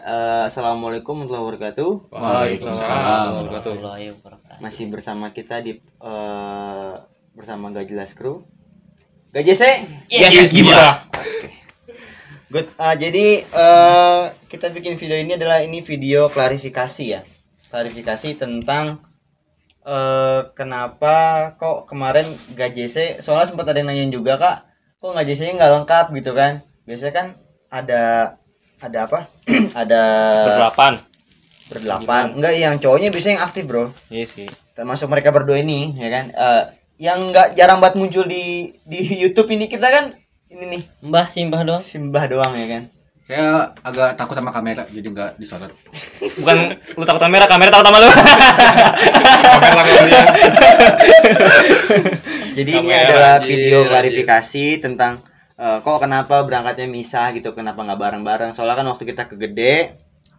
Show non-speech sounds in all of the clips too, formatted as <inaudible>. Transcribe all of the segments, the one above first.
eh, assalamualaikum warahmatullahi wabarakatuh. Waalaikumsalam warahmatullahi wabarakatuh. Masih bersama kita di eh, bersama Gak Jelas Kru. Gak JC. Yes, gimana? Good. Ah, jadi eh, kita bikin video ini adalah ini video klarifikasi ya. Klarifikasi tentang eh kenapa kok kemarin Gak JC soalnya sempat ada yang nanyain juga kak kok Gak JC nya nggak lengkap gitu kan biasanya kan ada ada apa <clears throat> ada Berdelapan. berdelapan enggak yang cowoknya biasanya yang aktif bro Iya sih. termasuk mereka berdua ini ya kan Eh, yang nggak jarang banget muncul di di YouTube ini kita kan ini nih Mbah sih mbah doang. simbah doang ya kan Saya agak takut sama kamera, jadi nggak disorot. <laughs> Bukan lu takut kamera, kamera takut sama lu. <laughs> kamera dia. jadi ini adalah video klarifikasi tentang eh, kok kenapa berangkatnya misah gitu kenapa nggak bareng-bareng soalnya kan waktu kita ke gede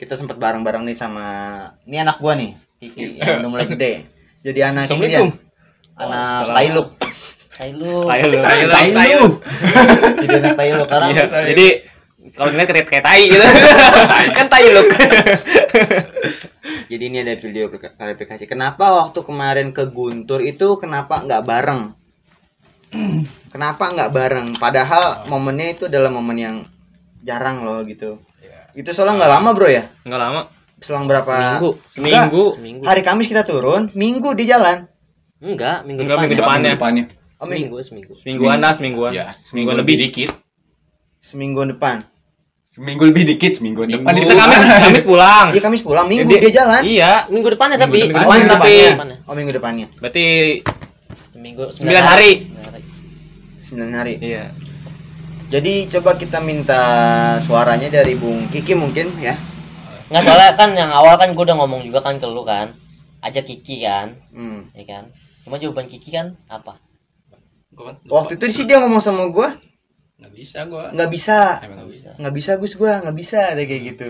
kita sempat bareng-bareng nih sama ini anak gua nih Kiki yang udah mulai gede jadi anak ini ya Assalamualaikum. anak Tailuk Tailu. Tayo lu. Tayu. jadi anak Tailuk karena Iya. Jadi kalau ngeliat kayak kayak tai gitu. <laughs> kan tai. Jadi ini ada video klarifikasi. Kenapa waktu kemarin ke Guntur itu kenapa nggak bareng? <clears throat> kenapa nggak bareng? Padahal momennya itu adalah momen yang jarang loh gitu. Itu soalnya nggak lama bro ya? Enggak lama. Selang berapa? Seminggu. Seminggu. Seminggu. Hari Kamis kita turun, Minggu di jalan. Enggak, minggu Enggak, depan. minggu ya. depannya. depannya. Oh, minggu. Seminggu, seminggu. Semingguan lah, semingguan. Ya, semingguan lebih. dikit. Seminggu depan. Seminggu lebih dikit, seminggu depan. Kita Kamis, Kamis pulang. Iya Kamis pulang, Minggu Jadi- dia jalan. Iya. Minggu depannya Minggu tapi. depan. Oh, minggu tapi. depannya. Oh, minggu depannya. Berarti Seminggu. Sembilan hari. Sembilan hari. 9 hari. iya. Jadi coba kita minta suaranya dari Bung Kiki mungkin ya. Enggak soalnya kan yang awal kan gue udah ngomong juga kan ke lu kan. Ajak Kiki kan, Hmm. ya kan. Cuma jawaban Kiki kan apa? Gua kan Waktu itu sih dia ngomong sama gua, nggak bisa gua. nggak bisa. Nggak Nggak bisa. bisa. nggak bisa Gus gua nggak bisa ada kayak gitu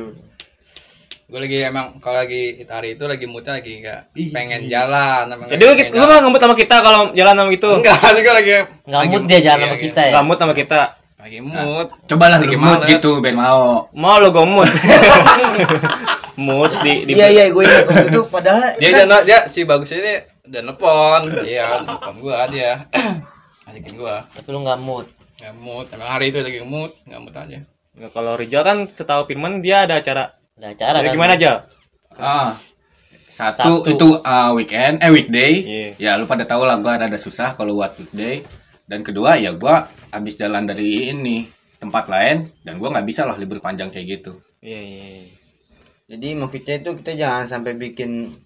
gue lagi emang kalau lagi hari itu lagi moodnya lagi nggak pengen jalan emang Jadi lagi lu, pengen lu nggak ngebut sama kita kalau jalan sama gitu. enggak <laughs> gue lagi Enggak lagi- mood dia jalan iya, sama iya. kita ya. Nggak mood sama kita. lagi mood Cobalah Lagi mood males. gitu biar mau. Mau lu gue mood. <laughs> mood di di iya iya gue ingat waktu itu padahal dia kan, jangan dia si bagus ini udah nelfon iya nelfon gua dia <clears throat> ajakin gua Tapi lu nggak mood. nggak mood emang hari itu lagi mood nggak mood aja kalau Rizal kan setahu Firman dia ada acara. Ada acara Jadi kan. gimana aja? Ah. Satu, Sabtu. itu ah, weekend, eh weekday. Iya. Ya lu pada tahu lah gua rada susah kalau buat weekday. Dan kedua ya gua habis jalan dari ini tempat lain dan gua nggak bisa loh libur panjang kayak gitu. Iya iya. iya. jadi maksudnya itu kita jangan sampai bikin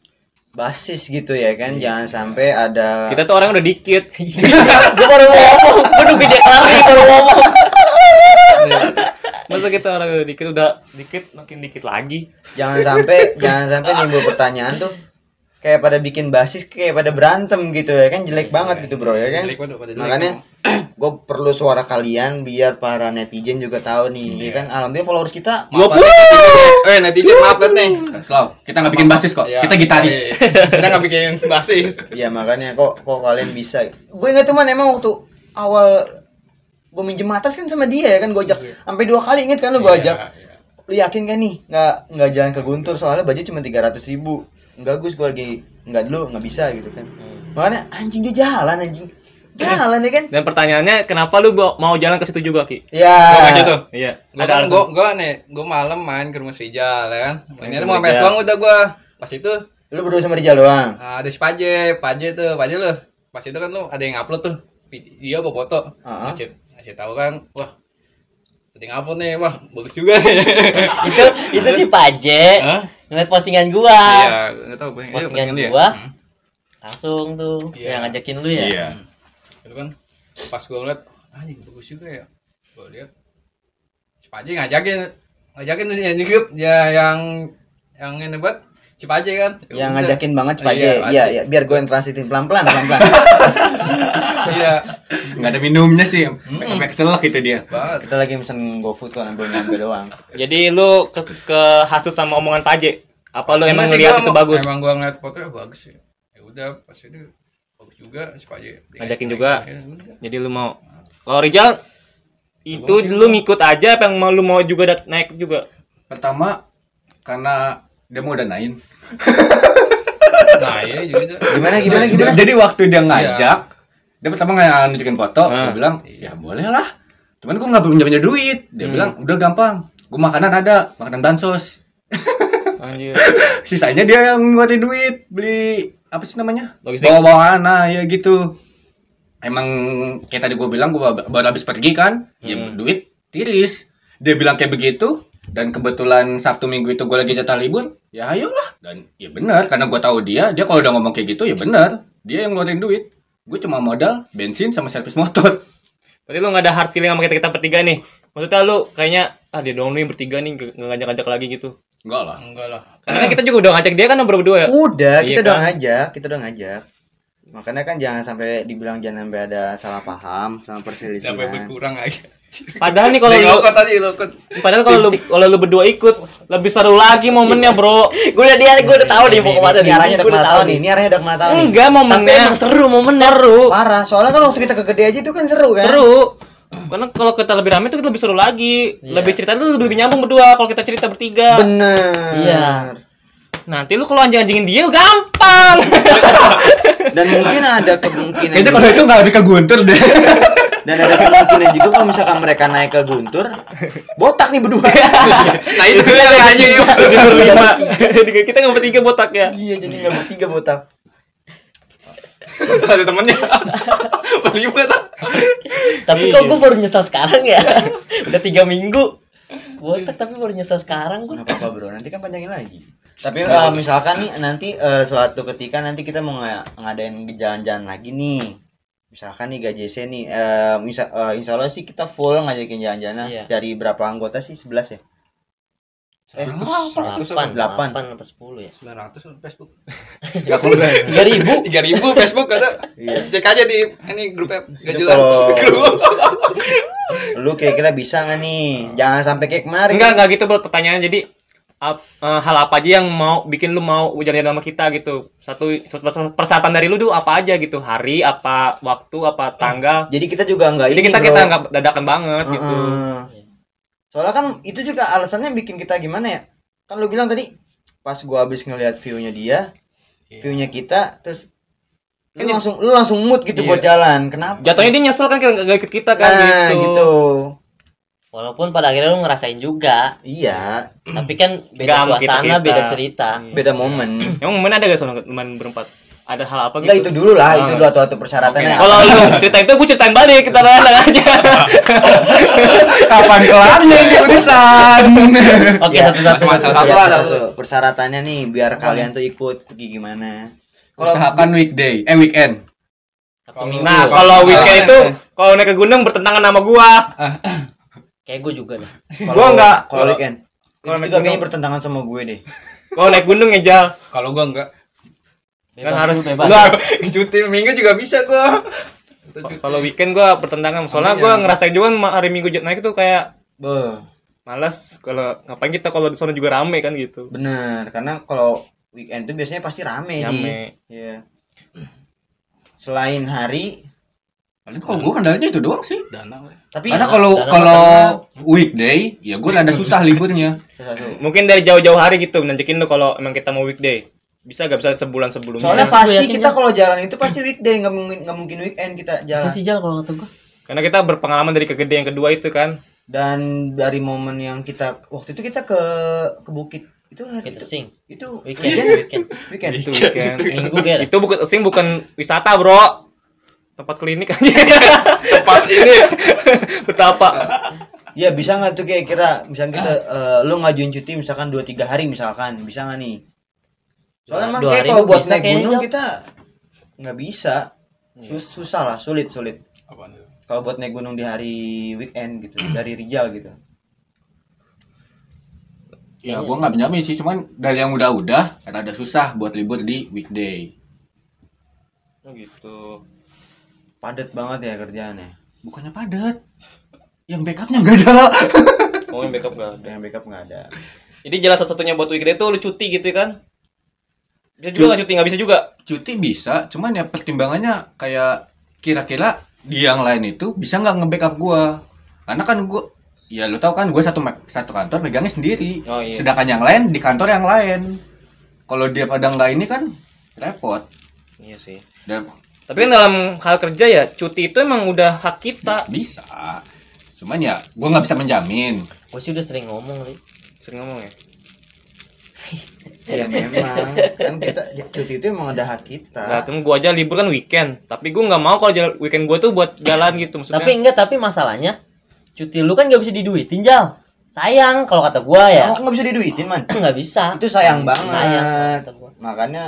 basis gitu ya kan jangan sampai ada Kita tuh orang udah dikit. <laughs> gue baru mau ngomong, gue kelar nih baru ngomong. Masa kita orang udah dikit udah dikit makin dikit lagi. jangan sampai jangan sampai nimbul pertanyaan tuh kayak pada bikin basis kayak pada berantem gitu ya kan jelek banget gitu bro ya kan Jelek banget, pada jelek makanya <clears throat> gue perlu suara kalian biar para netizen juga tahu nih ya kan alhamdulillah followers kita Maaf, netizen. eh netizen maaf banget nih Slow, kita nggak bikin basis kok. Iya, Kita gitaris. iya. kita nggak bikin basis Iya makanya kok kok kalian bisa. Gue ingat teman emang waktu awal gue minjem atas kan sama dia ya kan gue ajak sampai dua kali inget kan lu gue Iya, ajak. iya. Lu yakin kan nih nggak nggak jalan ke Guntur soalnya budget cuma tiga ratus ribu. Enggak Gus gue lagi nggak dulu nggak bisa gitu kan. Makanya anjing dia jalan anjing. Jalan ya kan? Dan pertanyaannya kenapa lu mau jalan ke situ juga Ki? Ya. Gua aja tuh Iya. Gua Ada kan alasan. gua, gua nih, gua malam main ke rumah Srijal ya kan. Main Ini ke mau Rijal. sampai doang udah gua. Pas itu Lu berdua sama Rijal doang. ah, ada si Paje, Paje tuh, Paje lu. Pas itu kan lu ada yang upload tuh video apa foto. Heeh. Ngasih ngasih tahu kan, wah. Yang upload nih, wah bagus juga. <laughs> itu itu si Paje Hah? ngeliat postingan gua. Iya, enggak tahu Bang. Iya, Postingan dia. gua. Hmm. Langsung tuh Iya. yang ngajakin lu ya. Iya. Itu kan pas gua ngeliat, anjing bagus juga ya. Gua lihat si Paje ngajakin ngajakin tuh yang di grup ya yang yang ini buat si Paje kan. Ya Yang ngajakin banget Iya, Paje. Paje. Iya, iya, biar gue yang transitin pelan-pelan, pelan-pelan. <laughs> Iya, Nggak ada minumnya sih. Sampai keselak itu dia. banget. Kita lagi pesen GoFood kan, ambil ngambil doang. Jadi lu ke, ke hasut sama omongan Paje. Apa lu emang sih ngeliat itu bagus? Emang gua ngeliat fotonya bagus sih. Ya udah pas itu bagus juga si Paje. Ngajakin juga. Ya udah. Jadi lu mau kalau Rizal itu Gua mungkin lu ngikut aja apa yang mau lu mau juga naik juga? Pertama karena dia mau danain. Nah, iya juga. Gimana gimana gimana? Jadi waktu dia ngajak, dia pertama nggak nunjukin foto, Ah. gue bilang, ya boleh lah. Cuman gue nggak punya punya duit. Dia Hmm. bilang, udah gampang. Gue makanan ada, makanan bansos. <laughs> Anjir. Sisanya dia yang ngeluarin duit, beli apa sih namanya? Logistik. Bawa-bawaan, nah ya gitu. Emang kayak tadi gue bilang, gue baru habis pergi kan, ya Hmm. duit tiris. Dia bilang kayak begitu, dan kebetulan Sabtu Minggu itu gue lagi jatah libur, ya ayolah. Dan ya benar, karena gue tahu dia, dia kalau udah ngomong kayak gitu ya benar, dia yang ngeluarin duit. Gue cuma modal bensin sama servis motor. Berarti lu gak ada hard feeling sama kita kita bertiga nih. Maksudnya lu kayaknya ah dia doang nih bertiga nih nggak ngajak-ngajak lagi gitu. Enggak lah. Enggak lah. Karena kan kita juga udah ngajak dia kan berdua ya. Udah, Iya kita udah kan? ngajak, kita udah ngajak. Makanya kan jangan sampai dibilang jangan sampai ada salah paham sama perselisihan. Sampai berkurang aja. Padahal nih kalau lu tadi lokot. padahal kalau lu kalau lu berdua ikut lebih seru lagi momennya, Bro. gue udah dia gue udah tahu nih mau ke mana Ini nih arahnya udah tahu nih, ini arahnya udah ke mana tahu nih. Enggak tapi momennya. emang seru momennya Seru. Parah, soalnya kan waktu kita ke gede aja itu kan seru kan? Seru. Karena kalau kita lebih rame itu lebih seru lagi. Iya. Lebih cerita tuh lebih nyambung berdua kalau kita cerita bertiga. Bener. Iya. Nanti lu kalau anjing-anjingin dia gampang. <laughs> Dan mungkin ada kemungkinan Kayaknya juga- kalau itu nggak ada ke Guntur deh. <laughs> dan ada kemungkinan juga kalau misalkan mereka naik ke Guntur, botak nih berdua. <laughs> Nah, itu yang anjing. Jadi berlima. Kita nggak bertiga botak ya. iya, jadi nggak bertiga botak. Ada temennya. Berlima tuh. tapi Iya. kok gue baru nyesel sekarang ya udah tiga minggu botak tapi baru nyesel sekarang gue Nggak apa-apa bro, nanti kan panjangin lagi. Tapi eh, misalkan nih nanti eh, suatu ketika nanti kita mau nga- ngadain jalan-jalan lagi nih. Misalkan nih GJC nih, eh misal, eh, insya Allah sih kita full ngajakin jalan-jalan Iya. dari berapa anggota sih? 11 ya? Eh, delapan Delapan. delapan apa sepuluh ya 900 Facebook. <laughs> Enggak perlu. tiga ribu <laughs> 3000 Facebook kata. Iya. Cek aja di ini grupnya Itu jelas. <laughs> Grup. Lu kira-kira bisa nggak nih? Jangan sampai kayak kemarin. Enggak, enggak gitu bro pertanyaan. Jadi ap- eh, hal apa aja yang mau bikin lu mau jalan-jalan sama kita gitu? Satu satu persyaratan dari lu tuh apa aja gitu? Hari, apa waktu, apa tanggal? Jadi kita juga nggak Jadi ini, kita bro. kita nggak dadakan banget gitu. Heeh. Soalnya kan itu juga alasannya bikin kita gimana ya? Kan lu bilang tadi pas gua habis ngeliat view-nya dia, Iya. view-nya kita, terus lu Kan langsung lu langsung mood gitu Iya. buat jalan. Kenapa? Jatuhnya dia nyesel kan nggak ikut kita kan nah, gitu. gitu. Walaupun pada akhirnya lu ngerasain juga Iya, tapi kan beda sama suasana kita-kita. beda cerita Iya. beda momen. Emang mana ada gak soalnya teman berempat? Ada hal apa gitu? Enggak itu dulu lah, Oh. itu dulu atau persyaratannya. Oke. Kalau lu cerita itu gue ceritain balik kita <laughs> tenang aja. Kapan kelarnya ini urusan? oke Ya, satu satu satu. Satu Iya, satu. satu. Persyaratannya nih biar kalian tuh ikut pergi gimana. Kalau Usahakan weekday, eh weekend. Nah, Kalau- weekend itu kalau naik ke gunung bertentangan sama gua. Kayak gue juga nih <laughs> kalau- Gua nggak. Kalau weekend. kalau naik gunung. bertentangan sama gue deh. Kalau naik gunung ya Jal. Kalau gua enggak. bebas Kan harus bebas Lu- <laughs> Cuti minggu juga bisa gua. Kalau weekend gua bertentangan soalnya gua Iya. ngerasain juga hari Minggu naik itu kayak Beuh. malas kalau ngapain kita kalau di sana juga rame kan gitu. Bener, karena kalau weekend tuh biasanya pasti rame, sih. Rame. Iya. Selain hari, Paling kalau gue kendalanya itu doang sih. Dana. tapi Karena kalau kalau weekday, ya gue rada susah liburnya. <laughs> Mungkin dari jauh-jauh hari gitu nanjekin lu kalau emang kita mau weekday. Bisa gak bisa sebulan sebelumnya? Soalnya Bisa. Pasti kita ya. kalau jalan itu pasti weekday, nggak mungkin nggak mungkin weekend kita bisa jalan. sih jalan kalau kata gue Karena kita berpengalaman dari kegede yang kedua itu kan. Dan dari momen yang kita waktu itu kita ke ke bukit itu hari kita itu, sing itu weekend weekend, weekend weekend. Itu weekend. minggu itu bukan sing bukan wisata, Bro. Tempat klinik aja. <laughs> Tempat ini <laughs> Betapa. Iya bisa nggak tuh kayak kira misalnya kita eh, lu ngajuin cuti misalkan 2 3 hari misalkan bisa nggak nih? Soalnya Dua- emang dua kayak kalau buat naik gunung kita nggak bisa. Sus- susah lah, sulit sulit. Kalau buat naik gunung di hari weekend gitu, dari Rijal gitu. Ya gue nggak menjamin sih, cuman dari yang udah-udah rada susah buat libur di weekday. Oh gitu. Padat banget ya kerjaannya. Bukannya padat, yang backupnya nggak ada. <laughs> Oh, yang backup gak ada. Yang backup nggak ada. Jadi jalan satu-satunya buat weekday itu lu cuti gitu kan? Bisa juga nggak cuti nggak bisa juga. Cuti bisa, cuman ya pertimbangannya kayak kira-kira di yang lain itu bisa nggak nge-backup gua. Karena kan gua ya lu tau kan gue satu satu kantor megangnya sendiri Oh iya. sedangkan yang lain di kantor yang lain kalau dia pada nggak ini kan repot Iya sih. dan Tapi kan dalam hal kerja ya, cuti itu emang udah hak kita. bisa cuman ya gue nggak bisa menjamin Gue sih udah sering ngomong, Li. Sering ngomong ya. <laughs> ya memang kan kita cuti itu emang ada hak kita Nah, cuma gua aja libur kan weekend. Tapi gua nggak mau kalau jalan- weekend gua tuh buat jalan gitu maksudnya. Tapi enggak, tapi masalahnya cuti lu kan gak bisa diduitin, Jal. Sayang kalau kata gua ya. Nggak bisa diduitin man <clears throat> Nggak bisa. itu sayang banget Sayang kalau kata gua. makanya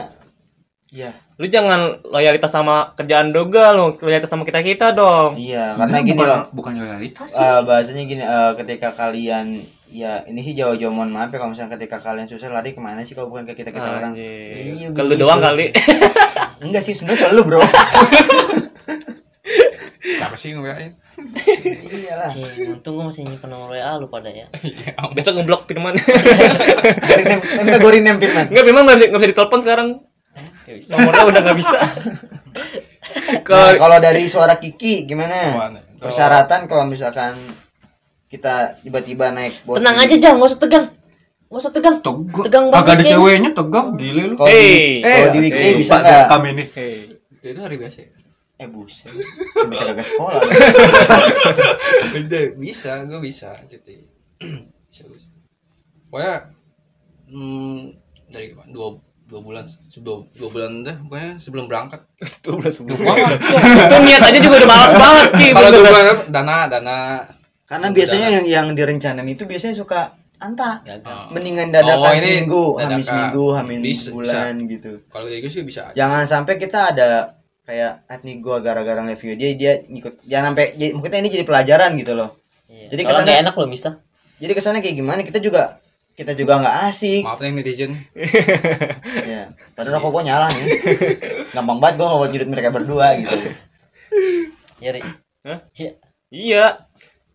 ya lu jangan loyalitas sama kerjaan doga lu, loyalitas sama kita-kita dong. iya karena gini bukan, loh bukan loyalitas sih. eh, bahasanya gini eh, ketika kalian ya ini sih jauh-jauh mohon maaf ya kalau misalnya ketika kalian susah lari ke mana sih kalau bukan ke kita kita orang Anjir. Iya, Ke lu doang kali. <laughs> enggak sih sebenarnya ke lu bro <laughs> Siapa sih ngewain? iyalah Cing, untung gua masih nyimpen nomor WA lu pada ya. <laughs> Besok ngeblok Firman. Gori nem entah gori nem Firman Enggak, memang nggak bisa, nggak bisa ditelepon sekarang. Nomornya udah nggak bisa. Nah, kalau dari suara Kiki gimana persyaratan kalau misalkan kita tiba-tiba naik bot Tenang aja, Jal, nggak usah tegang. Nggak usah tegang. Tegang, Tegang banget kagak ada ceweknya tegang gile lu kalau Hey. di, kalau di weekday eh, bisa lupa nggak kami ini Hey. Itu, itu hari biasa ya? eh buset bisa kagak sekolah <laughs> bisa, gue bisa cuti. <clears throat> bisa, bisa. Pokoknya hmm, dari dua dua bulan sebelum dua bulan dah pokoknya sebelum berangkat <laughs> Itu udah sebelum banget. Itu niat aja juga udah malas banget, Ki. kalau dua bulan dana dana karena biasanya yang yang direncanain itu biasanya suka anta Gagal. mendingan dadakan Oh, ini seminggu dadakan. seminggu hamin Bisa, bulan gitu kalau dari gue sih bisa aja jangan sampai kita ada kayak nih gua gara-gara review dia dia ngikut jangan sampai mungkin ini jadi pelajaran gitu loh Iya. Jadi kesannya- enak loh, bisa. jadi kesannya kayak gimana kita juga kita juga nggak asik maaf nih netizen <laughs> ya padahal rokok gua nyala nih <laughs> gampang banget gua kalau buat judut mereka berdua gitu Ya, Ri. Hah? Iya. Iya.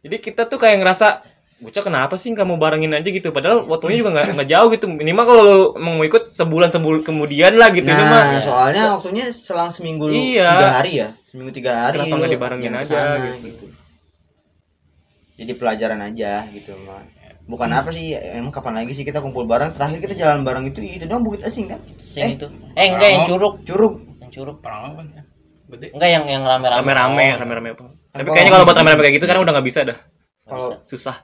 Jadi kita tuh kayak ngerasa bocah kenapa sih nggak mau barengin aja gitu padahal waktunya juga nggak nggak jauh gitu minimal kalau lu emang mau ikut sebulan sebelum kemudian lah gitu ini mah nah soalnya waktunya selang seminggu lu Iya. tiga hari ya seminggu tiga hari Kenapa nggak dibarengin aja ke sana, gitu. jadi pelajaran aja gitu mah bukan apa sih emang kapan lagi sih kita kumpul bareng? Terakhir kita jalan bareng itu itu dong bukit asing kan? Sing Eh. itu. Eh, enggak yang curug. curug. Yang curug. apa ya gede. Enggak yang yang rame-rame. rame-rame Oh, rame-rame. Apa tapi kayaknya kalau buat rame-rame kayak gitu kan udah nggak bisa dah. Kalau susah.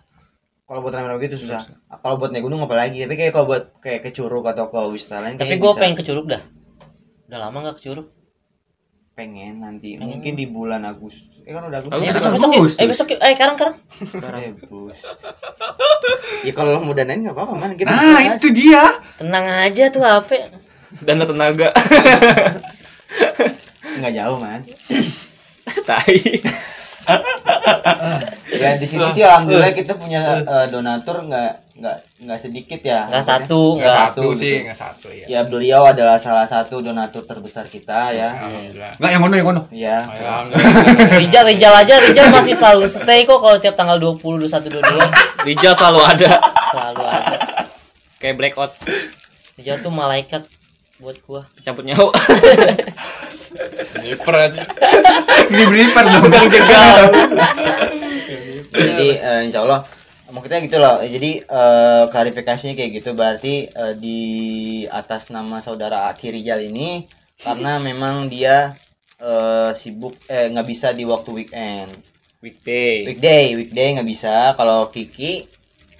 Kalau buat rame-rame gitu susah. kalau buat naik gunung apa lagi? Tapi kayak kalau buat kayak ke curug atau ke wisata lain Tapi gue pengen ke curug dah. Udah lama nggak ke curug. Pengen nanti Pengen. mungkin di bulan Agustus eh kan udah Agustus Agustus. Eh, Ya, besok besok. Agustus. Eh besok yuk. Eh sekarang sekarang. Eh, bus. <laughs> ya kalau lo mau danain nggak apa-apa man kita nah itu dia Tenang aja tuh HP. dan tenaga <laughs> nggak jauh man <laughs> tai ya di sini sih alhamdulillah kita punya eh, donatur nggak nggak nggak sedikit ya Enggak Maksudnya, satu, nggak enggak. satu gitu. sih nggak satu ya ya beliau adalah salah satu donatur terbesar kita ya. Nggak yang mana yang mana? Ya alhamdulillah. <laughs> Rijal, Rijal aja, Rijal masih selalu stay kok kalau tiap tanggal 20, 21, 22 Rijal selalu ada. Selalu ada. kayak blackout. Rijal tuh malaikat buat gua. campur nyawa. Sniper aja. Per dong jadi eh, insya Allah maksudnya gitu loh jadi eh, klarifikasinya kayak gitu. Berarti eh, di atas nama saudara Aki Rijal ini <laughs> karena memang dia eh, sibuk eh nggak bisa di waktu weekend. Weekday. Weekday weekday nggak bisa. Kalau Kiki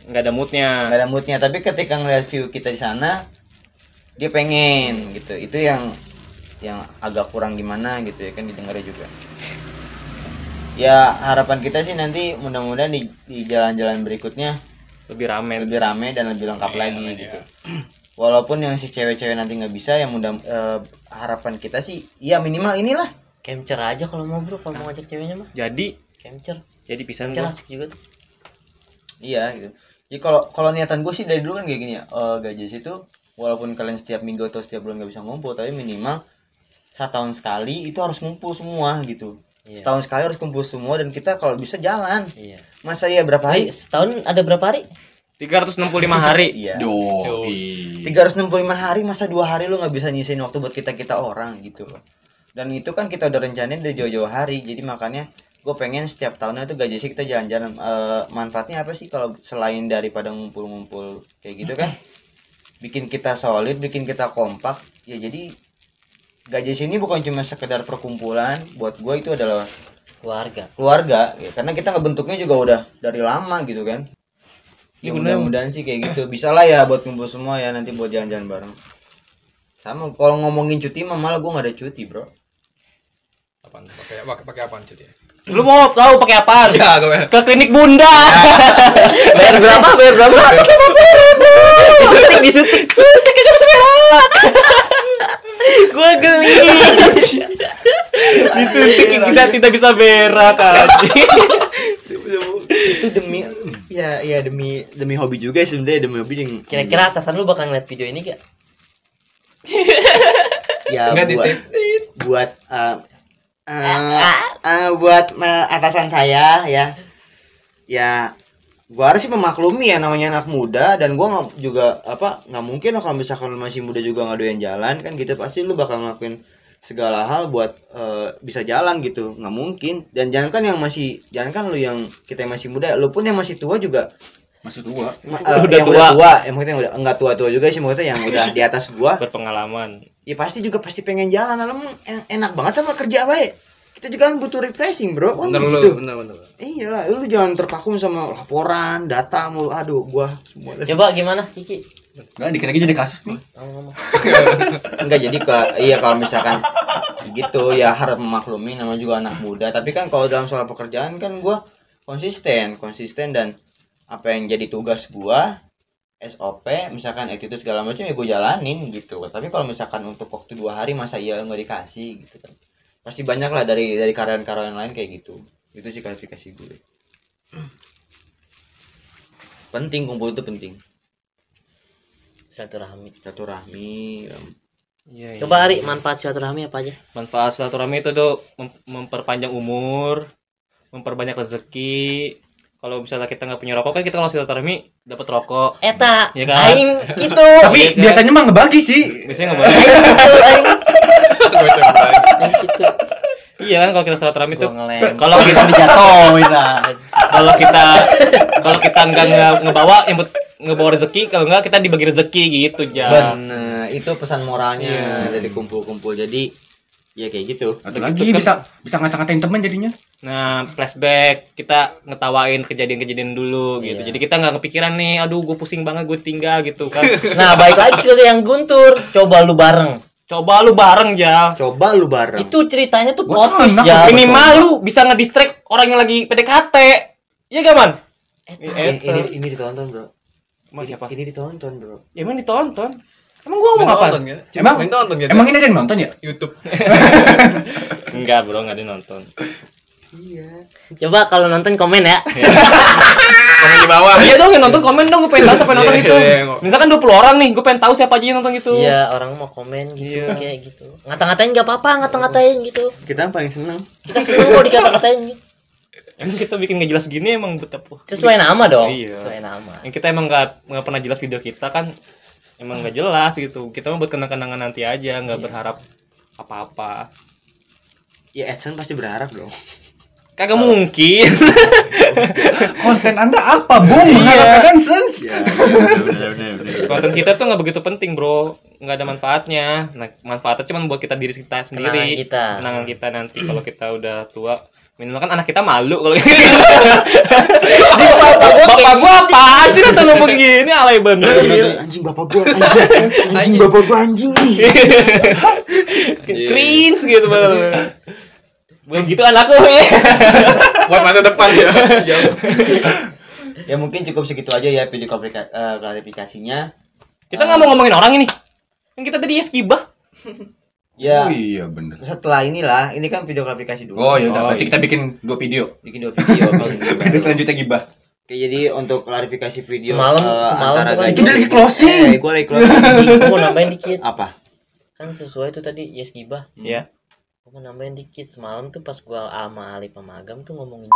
nggak ada moodnya. nggak ada moodnya. Tapi ketika ngeliat view kita di sana dia pengen gitu. Itu yang yang agak kurang gimana gitu ya kan didengarnya juga <laughs> ya harapan kita sih nanti mudah-mudahan di, di jalan-jalan berikutnya lebih rame lebih rame dan lebih lengkap Iya, lagi iya. gitu <clears throat> walaupun yang si cewek-cewek nanti nggak bisa yang mudah eh, harapan kita sih ya minimal inilah Capture aja kalau mau bro, kalau mau ngajak ceweknya mah. jadi Capture. jadi pisan Capture gua asik juga tuh. iya gitu jadi kalau kalau niatan gue sih dari dulu kan kayak gini ya eh gaji itu walaupun kalian setiap minggu atau setiap bulan nggak bisa ngumpul tapi minimal setahun sekali itu harus ngumpul semua gitu Iya. setahun sekali harus kumpul semua dan kita kalau bisa jalan. Iya. masa ya berapa Hari? Setahun ada berapa hari? 365 hari. <laughs> Iya. Yo, 365 hari masa dua hari lu nggak bisa nyisain waktu buat kita kita orang gitu dan itu kan kita udah rencanain dari jauh-jauh hari jadi makanya gue pengen setiap tahunnya tuh gaji sih kita jalan-jalan. Eh, manfaatnya apa sih kalau selain daripada ngumpul-ngumpul kayak gitu kan? Bikin kita solid bikin kita kompak ya jadi gaji sini bukan cuma sekedar perkumpulan buat gue itu adalah keluarga. keluarga ya, karena kita ngebentuknya juga udah dari lama gitu kan. Ya Iya, mudah-mudahan sih kayak gitu. Bisa lah ya buat kumpul semua ya nanti buat jalan-jalan bareng. Sama kalau ngomongin cuti mah malah gue gak ada cuti bro. Apaan? Pakai pakai apaan cuti? Lu mau tahu pakai apaan? Ya, gue Ke klinik bunda. <laughs> bayar berapa? Bayar berapa? <laughs> Disuntik, disuntik. Suntik. Gua geli. disuntik kita tidak bisa berak anjing. itu demi ya ya demi demi hobi juga sebenarnya demi hobi yang kira-kira atasan lu bakal ngeliat video ini gak ya Enggak buat ditip. buat eh, eh, eh, buat eh, atasan saya ya ya gua harus sih memaklumi ya namanya anak muda dan gua nggak juga apa nggak mungkin lah kalau misalkan lu masih muda juga nggak doyan jalan kan gitu pasti lu bakal ngelakuin segala hal buat eh, bisa jalan gitu. Nggak mungkin. Dan jangan kan yang masih jangan kan lu yang kita yang masih muda lu pun yang masih tua juga. Masih tua. Ma- eh, Udah yang tua. udah tua. yang maksudnya udah enggak tua tua juga sih maksudnya yang udah di atas gua. <laughs> Berpengalaman. ya pasti juga pasti pengen jalan alam. En- enak banget sama kerja baik kita juga kan butuh refreshing bro. Kan Bener gitu. lu, bener bener. iya lah lu jangan terpaku sama laporan data mulu. Aduh gua semua coba gimana Kiki? Enggak dikira-kira jadi kasus nih. <laughs> enggak jadi ke iya kalau misalkan gitu ya harus memaklumi namanya juga anak muda. Tapi kan kalau dalam soal pekerjaan kan gua konsisten konsisten dan apa yang jadi tugas gua SOP misalkan attitude segala macam ya gue jalanin gitu. Tapi kalau misalkan untuk waktu dua hari masa iya nggak dikasih gitu kan pasti banyak lah dari dari karyawan-karyawan lain kayak gitu itu sih klarifikasi gue penting kumpul itu penting silaturahmi silaturahmi Iya, coba Ari manfaat silaturahmi apa aja manfaat silaturahmi itu tuh mem- memperpanjang umur, memperbanyak rezeki. Kalau misalnya kita nggak punya rokok kan kita kalau silaturahmi dapat rokok. eta Iya kan? aing gitu Tapi Iya kan? biasanya mah ngebagi sih. Biasanya boleh. aing gitu Iya kan kalau kita silaturahmi tuh kalau kita dijatuhin lah kalau kita kalau kita nggak nge- ngebawa yang ngebawa rezeki kalau nggak kita dibagi rezeki gitu ya. bener itu pesan moralnya Iya. dari kumpul-kumpul jadi ya kayak gitu Begitu lagi kan. bisa bisa ngata-ngatain temen jadinya. Nah, flashback kita ngetawain kejadian-kejadian dulu gitu. Iya. Jadi kita nggak kepikiran nih, aduh gue pusing banget gue tinggal gitu kan. <laughs> nah baik lagi ke yang guntur coba lu bareng Coba lu bareng Jal. coba lu bareng itu ceritanya tuh plot twist enak, Jal. Minimal lu bisa ngedistract orang yang lagi PDKT. Iya gak man? ini, Eh, ini, ini ditonton bro ini, siapa? ini ditonton bro Ya, emang ditonton. Emang gua ngomong Main apa? nonton kan? Emang- main nonton gitu. Emang ini ada yang nonton ya? YouTube. <laughs> <laughs> Enggak bro, nggak ada yang nonton. Iya coba kalau nonton komen ya Komen di bawah. Iya dong, yang nonton komen dong, gue pengen tahu siapa yang nonton Iya, itu. iya, iya. Misalkan 20 orang nih, gue pengen tahu siapa aja yang nonton gitu. iya orang mau komen gitu Iya. kayak gitu ngata-ngatain nggak apa-apa ngata-ngatain gitu kita yang paling seneng kita seneng kok dikata-katain gitu. Emang kita bikin nggak jelas gini emang betapa. sesuai nama dong Iya. sesuai nama yang kita emang nggak nggak pernah jelas video kita kan emang nggak jelas gitu kita mah buat kenang-kenangan nanti aja nggak berharap apa-apa ya Edson pasti berharap dong kagak mungkin. <laughs> Konten Anda apa, Bung? Mengharapkan sense. ya konten kita tuh nggak begitu penting bro. Nggak ada manfaatnya. Nah manfaatnya cuma buat kita diri kita kenangan sendiri kita. Kenangan kita nanti kalau kita udah tua. Minimal kan anak kita malu kalau gitu. bapak gua apa sih nonton ngomong gini? Alay bener. Gitu. anjing bapak gua anjing. Anjing bapak gua anjing. Cringe gitu banget Bukan gitu anakku ya. <laughs> Buat masa depan ya. <laughs> Ya mungkin cukup segitu aja ya video eh, klarifikasinya Kita nggak mau ngomongin orang ini. Yang kita tadi yes gibah. <laughs> ya Oh iya bener. setelah inilah ini kan video klarifikasi dulu Oh iya udah, Oh, berarti iya. kita bikin dua video. bikin dua video Video selanjutnya gibah. Oke, jadi untuk klarifikasi video Semalam- eh, semalam antara tuh kan kita lagi closing. Eh, gua lagi closing. Mau nambahin dikit apa? kan sesuai tuh tadi yes gibah Ya. gua mau nambahin dikit semalam tuh pas gua sama Ali pemagam tuh ngomongin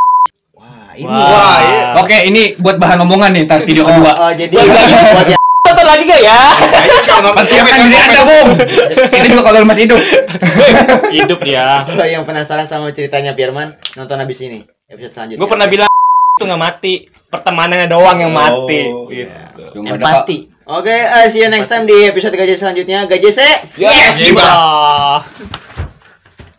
Wah, ini. Wah, iya. Oke, ini buat bahan omongan nih ntar video Oh, kedua. oh, jadi buat <laughs> buat ya nonton lagi gak ya? Ayo sekarang nonton Persiapkan diri anda, Bung. Ini juga kalau masih hidup. <laughs> Hidup ya. Kalau yang penasaran sama ceritanya Firman, nonton habis ini episode selanjutnya. Gue pernah bilang <laughs> itu nggak mati, pertemanannya doang yang mati. Oh, gitu. Nggak ada Empati. Oke, eh, see you next time di episode gaji selanjutnya. Gaji se. Yes, gila.